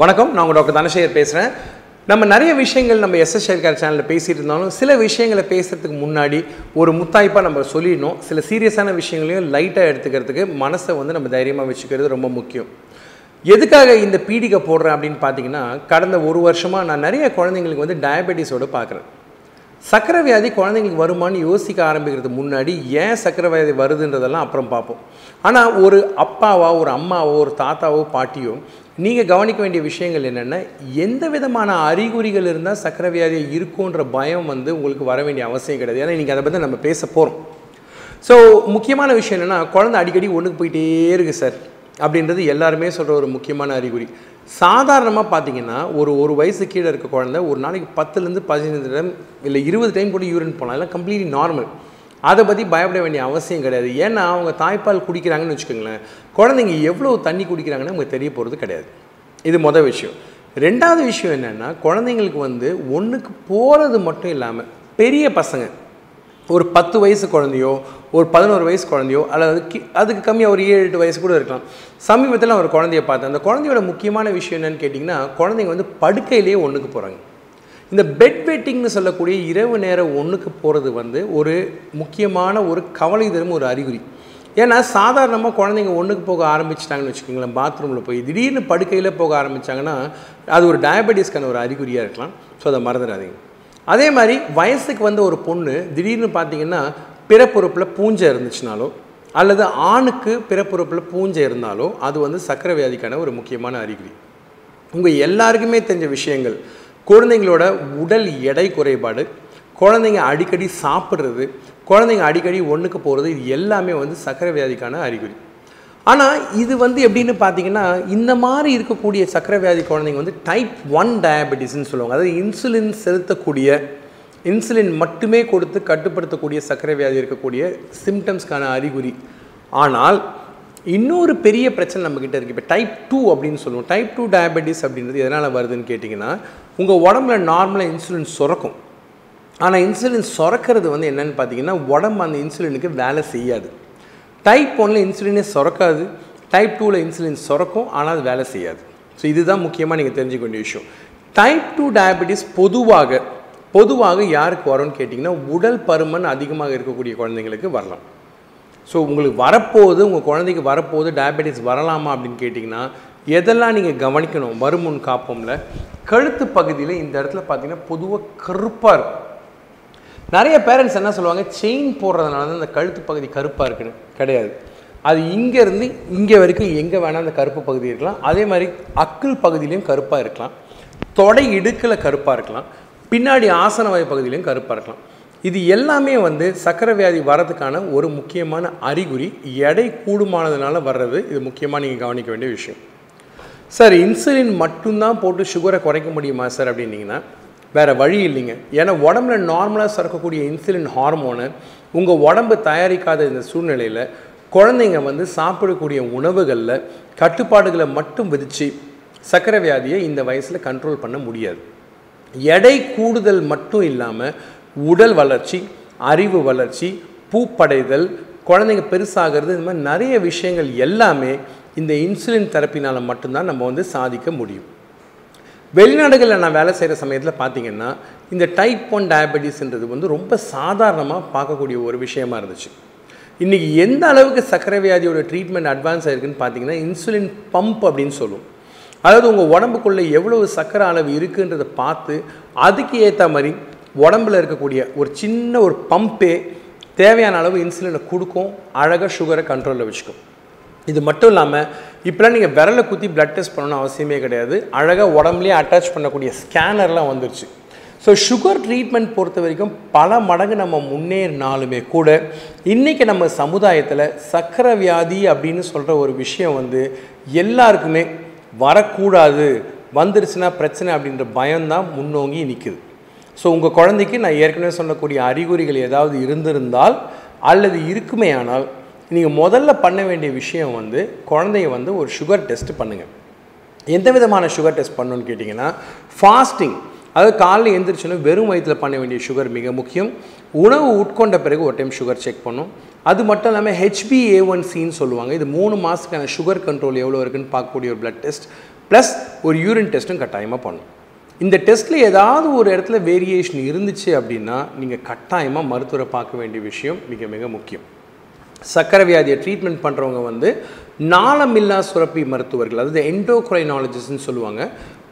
வணக்கம் நான் உங்கள் டாக்டர் தனசேகர் பேசுகிறேன் நம்ம நிறைய விஷயங்கள் நம்ம எஸ்எஸ் ஷேர்கார் சேனலில் பேசிகிட்டு இருந்தாலும் சில விஷயங்களை பேசுகிறதுக்கு முன்னாடி ஒரு முத்தாய்ப்பாக நம்ம சொல்லிடணும். சில சீரியஸான விஷயங்களையும் லைட்டாக எடுத்துக்கிறதுக்கு மனசை வந்து நம்ம தைரியமாக வச்சுக்கிறது ரொம்ப முக்கியம். எதுக்காக இந்த பீடிகை போடுறேன் அப்படின்னு பார்த்தீங்கன்னா கடந்த ஒரு வருஷமாக நான் நிறைய குழந்தைங்களுக்கு வந்து டயபெட்டிஸோடு பார்க்குறேன் சக்கரை வியாதி குழந்தைங்களுக்கு வருமான்னு யோசிக்க ஆரம்பிக்கிறதுக்கு முன்னாடி ஏன் சக்கரை வியாதி வருதுன்றதெல்லாம் அப்புறம் பார்ப்போம். ஆனால் ஒரு அப்பாவோ ஒரு அம்மாவோ ஒரு தாத்தாவோ பாட்டியோ நீங்கள் கவனிக்க வேண்டிய விஷயங்கள் என்னென்னா எந்த விதமான அறிகுறிகள் இருந்தால் சக்கரை வியாதி இருக்குன்ற பயம் வந்து உங்களுக்கு வர வேண்டிய அவசியம் கிடையாது. ஏன்னா இன்றைக்கி அதை பற்றி நம்ம பேச போகிறோம் ஸோ முக்கியமான விஷயம் என்னென்னா குழந்தை அடிக்கடி ஒன்றுக்கு போயிட்டே இருக்குது சார். அப்படின்றது எல்லாருமே சொல்கிற ஒரு முக்கியமான அறிகுறி. சாதாரணமாக பார்த்தீங்கன்னா ஒரு ஒரு வயசு கீழே இருக்க குழந்தை ஒரு நாளைக்கு பத்துலேருந்து பதினஞ்சு டைம் இல்லை இருபது டைம் கூட யூரின் போகலாம் எல்லாம் கம்ப்ளீட்லி நார்மல் அதை பற்றி பயப்பட வேண்டிய அவசியம் கிடையாது. ஏன்னா அவங்க தாய்ப்பால் குடிக்கிறாங்கன்னு வச்சுக்கோங்களேன். குழந்தைங்க எவ்வளோ தண்ணி குடிக்கிறாங்கன்னு நமக்கு தெரிய போகிறது கிடையாது. இது மொதல் விஷயம். ரெண்டாவது விஷயம் என்னென்னா குழந்தைங்களுக்கு வந்து ஒன்றுக்கு போகிறது மட்டும் இல்லாமல் பெரிய பசங்க ஒரு பத்து வயசு குழந்தையோ ஒரு பதினோரு வயசு குழந்தையோ அல்லது கி அதுக்கு கம்மியாக ஒரு ஏழு எட்டு வயசு கூட இருக்கலாம். சமீபத்தில் நான் ஒரு குழந்தைய பார்த்தேன். அந்த குழந்தையோட முக்கியமான விஷயம் என்னன்னு கேட்டிங்கன்னா குழந்தைங்க வந்து படுக்கையிலேயே ஒன்றுக்கு போகிறாங்க இந்த பெட் வெட்டிங்னு சொல்லக்கூடிய இரவு நேரம் ஒன்றுக்கு போகிறது வந்து ஒரு முக்கியமான ஒரு கவலை தரும் ஒரு அறிகுறி. ஏன்னா சாதாரணமாக குழந்தைங்க ஒன்றுக்கு போக ஆரம்பிச்சிட்டாங்கன்னு வச்சுக்கோங்களேன் பாத்ரூமில் போய். திடீர்னு படுக்கையில் போக ஆரம்பித்தாங்கன்னா அது ஒரு டயபெட்டிஸ்க்கான ஒரு அறிகுறியாக இருக்கலாம். ஸோ அதை மறந்துடாதீங்க. அதே மாதிரி வயசுக்கு வந்த ஒரு பொண்ணு திடீர்னு பார்த்தீங்கன்னா பிறப்புறுப்பில் பூஞ்சை இருந்துச்சுனாலோ அல்லது ஆணுக்கு பிறப்புறுப்பில் பூஞ்சை இருந்தாலோ அது வந்து சக்கரை வியாதிக்கான ஒரு முக்கியமான அறிகுறி. உங்கள் எல்லாருக்குமே தெரிஞ்ச விஷயங்கள். குழந்தைங்களோட உடல் எடை குறைபாடு குழந்தைங்க அடிக்கடி சாப்பிட்றது குழந்தைங்க அடிக்கடி ஒன்றுக்கு போகிறது இது எல்லாமே வந்து சக்கரை வியாதிக்கான அறிகுறி. ஆனால் இது வந்து எப்படின்னு பார்த்தீங்கன்னா இந்த மாதிரி இருக்கக்கூடிய சக்கரை வியாதி குழந்தைங்க வந்து டைப் ஒன் டயபெட்டிஸ்ன்னு சொல்லுவாங்க. அதாவது இன்சுலின் செலுத்தக்கூடிய இன்சுலின் மட்டுமே கொடுத்து கட்டுப்படுத்தக்கூடிய சர்க்கரை வியாதி இருக்கக்கூடிய சிம்டம்ஸ்க்கான அறிகுறி. ஆனால் இன்னொரு பெரிய பிரச்சனை நம்மக்கிட்ட இருக்குது இப்போ டைப் டூ அப்படின்னு சொல்லுவோம். டைப் டூ டயபெட்டிஸ் அப்படின்றது எதனால் வருதுன்னு கேட்டிங்கன்னா உங்கள் உடம்புல நார்மலாக இன்சுலின் சுரக்கும். ஆனால் இன்சுலின் சுரக்கிறது வந்து என்னென்னு பார்த்தீங்கன்னா உடம்பு அந்த இன்சுலினுக்கு வேலை செய்யாது. டைப் ஒன்றில் இன்சுலினே சுரக்காது டைப் டூவில் இன்சுலின் சுரக்கும் ஆனால் அது வேலை செய்யாது. ஸோ இதுதான் முக்கியமாக நீங்கள் தெரிஞ்சுக்க வேண்டிய விஷயம். டைப் டூ டயபெட்டிஸ் பொதுவாக பொதுவாக யாருக்கு வரும்னு கேட்டிங்கன்னா உடல் பருமன் அதிகமாக இருக்கக்கூடிய குழந்தைங்களுக்கு வரலாம். ஸோ உங்களுக்கு வரப்போகுது உங்கள் குழந்தைக்கு வரப்போகுது டயபெட்டிஸ் வரலாமா அப்படின்னு கேட்டிங்கன்னா எதெல்லாம் நீங்கள் கவனிக்கணும் வருமுன் காப்போம்ல கழுத்து பகுதியில் இந்த இடத்துல பார்த்தீங்கன்னா பொதுவாக கருப்பாக இருக்கும். நிறைய பேரண்ட்ஸ் என்ன சொல்லுவாங்க? செயின் போடுறதுனால தான் இந்த கழுத்து பகுதி கருப்பாக இருக்குது கிடையாது. அது இங்கேருந்து இங்கே வரைக்கும் எங்கே வேணால் அந்த கருப்பு பகுதி இருக்கலாம். அதே மாதிரி அக்கிள் பகுதியிலையும் கருப்பாக இருக்கலாம். தொடை இடுக்கில் கருப்பாக இருக்கலாம். பின்னாடி ஆசன வாய் பகுதியிலையும் கருப்பாக இருக்கலாம். இது எல்லாமே வந்து சக்கரை வியாதி வர்றதுக்கான ஒரு முக்கியமான அறிகுறி. எடை கூடுமானதுனால வர்றது இது முக்கியமாக நீங்கள் கவனிக்க வேண்டிய விஷயம். சார் இன்சுலின் மட்டும்தான் போட்டு சுகரை குறைக்க முடியுமா சார் அப்படின்னீங்கன்னா வேறு வழி இல்லைங்க. ஏன்னா உடம்புல நார்மலாக சுரக்கக்கூடிய இன்சுலின் ஹார்மோனு உங்கள் உடம்பு தயாரிக்காத இந்த சூழ்நிலையில் குழந்தைங்க வந்து சாப்பிடக்கூடிய உணவுகளில் கட்டுப்பாடுகளை மட்டும் விதித்து சக்கரை வியாதியை இந்த வயசில் கண்ட்ரோல் பண்ண முடியாது. எடை கூடுதல் மட்டும் இல்லாமல் உடல் வளர்ச்சி அறிவு வளர்ச்சி பூப்படைதல் குழந்தைங்க பெருசாகிறது இந்த மாதிரி நிறைய விஷயங்கள் எல்லாமே இந்த இன்சுலின் தெரப்பினால் மட்டும்தான் நம்ம வந்து சாதிக்க முடியும். வெளிநாடுகளில் நான் வேலை செய்கிற சமயத்தில் பார்த்தீங்கன்னா இந்த டைப் ஒன் டயபெட்டிஸ்ன்றது வந்து ரொம்ப சாதாரணமாக பார்க்கக்கூடிய ஒரு விஷயமா இருந்துச்சு. இன்றைக்கி எந்த அளவுக்கு சர்க்கரை வியாதியோட ட்ரீட்மெண்ட் அட்வான்ஸ் ஆகிருக்குன்னு பார்த்தீங்கன்னா இன்சுலின் பம்ப் அப்படின்னு சொல்லுவோம். அதாவது உங்கள் உடம்புக்குள்ளே எவ்வளவு சர்க்கரை அளவு இருக்குன்றதை பார்த்து அதுக்கு ஏற்ற மாதிரி உடம்புல இருக்கக்கூடிய ஒரு சின்ன ஒரு பம்பே தேவையான அளவு இன்சுலினை கொடுக்கும். அழகாக சுகரை கண்ட்ரோலில் வச்சுக்கும். இது மட்டும் இல்லாமல் இப்போலாம் நீங்கள் விரலை குத்தி பிளட் டெஸ்ட் பண்ணணும்னு அவசியமே கிடையாது. அழகாக உடம்புலேயே அட்டாச் பண்ணக்கூடிய ஸ்கேனர்லாம் வந்துருச்சு. ஸோ சுகர் ட்ரீட்மெண்ட் பொறுத்த வரைக்கும் பல மடங்கு நம்ம முன்னேறினாலுமே கூட இன்றைக்கி நம்ம சமுதாயத்தில் சக்கரை வியாதி அப்படின்னு சொல்கிற ஒரு விஷயம் வந்து எல்லாருக்குமே வரக்கூடாது வந்துருச்சுன்னா பிரச்சனை அப்படின்ற பயம்தான் முன்னோங்கி நிற்குது ஸோ உங்கள் குழந்தைக்கு நான் ஏற்கனவே சொல்லக்கூடிய அறிகுறிகள் ஏதாவது இருந்திருந்தால் அல்லது இருக்குமே ஆனால் நீங்கள் முதல்ல பண்ண வேண்டிய விஷயம் வந்து குழந்தைய வந்து ஒரு சுகர் டெஸ்ட் பண்ணுங்கள் எந்த விதமான சுகர் டெஸ்ட் பண்ணணும்னு கேட்டிங்கன்னா ஃபாஸ்டிங் அதாவது காலையில் எழுந்திரிச்சோன்னா வெறும் வயிற்றில் பண்ண வேண்டிய சுகர் மிக முக்கியம். உணவு உட்கொண்ட பிறகு ஒரு டைம் சுகர் செக் பண்ணும். அது மட்டும் இல்லாமல் ஹெச்பிஏ ஒன் சின்னு சொல்லுவாங்க. இது மூணு மாதத்துக்கான சுகர் கண்ட்ரோல் எவ்வளோ இருக்குன்னு பார்க்கக்கூடிய ஒரு பிளட் டெஸ்ட் ப்ளஸ் ஒரு யூரின் டெஸ்ட்டும் கட்டாயமாக பண்ணும். இந்த டெஸ்ட்டில் ஏதாவது ஒரு இடத்துல வேரியேஷன் இருந்துச்சு அப்படின்னா நீங்கள் கட்டாயமாக மருத்துவரை பார்க்க வேண்டிய விஷயம் மிக மிக முக்கியம். சக்கரை வியாதியை ட்ரீட்மெண்ட் பண்ணுறவங்க வந்து நாளமில்லா சுரப்பி மருத்துவர்கள் அதாவது என்டோக்ரைனாலஜிஸ்ட்னு சொல்லுவாங்க.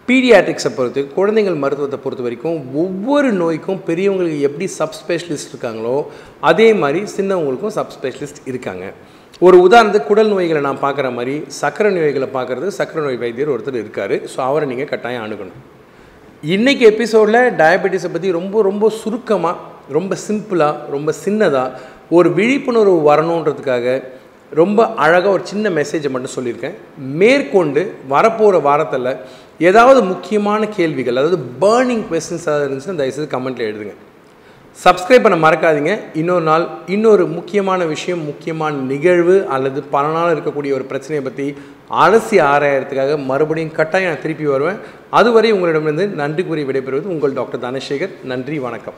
பீடியாட்ரிக்ஸை பொறுத்து குழந்தைகள் மருத்துவத்தை பொறுத்த வரைக்கும் ஒவ்வொரு நோய்க்கும் பெரியவங்களுக்கு எப்படி சப்ஸ்பெஷலிஸ்ட் இருக்காங்களோ அதே மாதிரி சின்னவங்களுக்கும் சப்ஸ்பெஷலிஸ்ட் இருக்காங்க. ஒரு உதாரணத்துக்கு குடல் நோய்களை நான் பார்க்குற மாதிரி சக்கரை நோய்களை பார்க்குறது சக்கரை நோய் வைத்தியர் ஒருத்தர் இருக்கார். ஸோ அவரை நீங்கள் கட்டாயம் அணுகணும். இன்றைக்கி எபிசோடில் டயபெட்டிஸை பற்றி ரொம்ப ரொம்ப சுருக்கமாக ரொம்ப சிம்பிளாக ரொம்ப சின்னதாக ஒரு விழிப்புணர்வு வரணுன்றதுக்காக ரொம்ப அழகாக ஒரு சின்ன மெசேஜை மட்டும் சொல்லியிருக்கேன். மேற்கொண்டு வரப்போகிற வாரத்தில் ஏதாவது முக்கியமான கேள்விகள் அதாவது பேர்னிங் கொஸ்டின்ஸ் ஏதாவது இருந்துச்சுன்னா தயவுசெய்து கமெண்ட்டில் எழுதுங்க. சப்ஸ்கிரைப் பண்ண மறக்காதீங்க. இன்னொரு நாள் இன்னொரு முக்கியமான விஷயம் முக்கியமான நிகழ்வு அல்லது பல நாள் இருக்கக்கூடிய ஒரு பிரச்சனையை பற்றி அலசி ஆராயறதுக்காக மறுபடியும் கட்டாயம் நான் திருப்பி வருவேன். அதுவரை உங்களிடமிருந்து நன்றி கூறி விடைபெறுவது உங்கள் டாக்டர் தனசேகர். நன்றி வணக்கம்.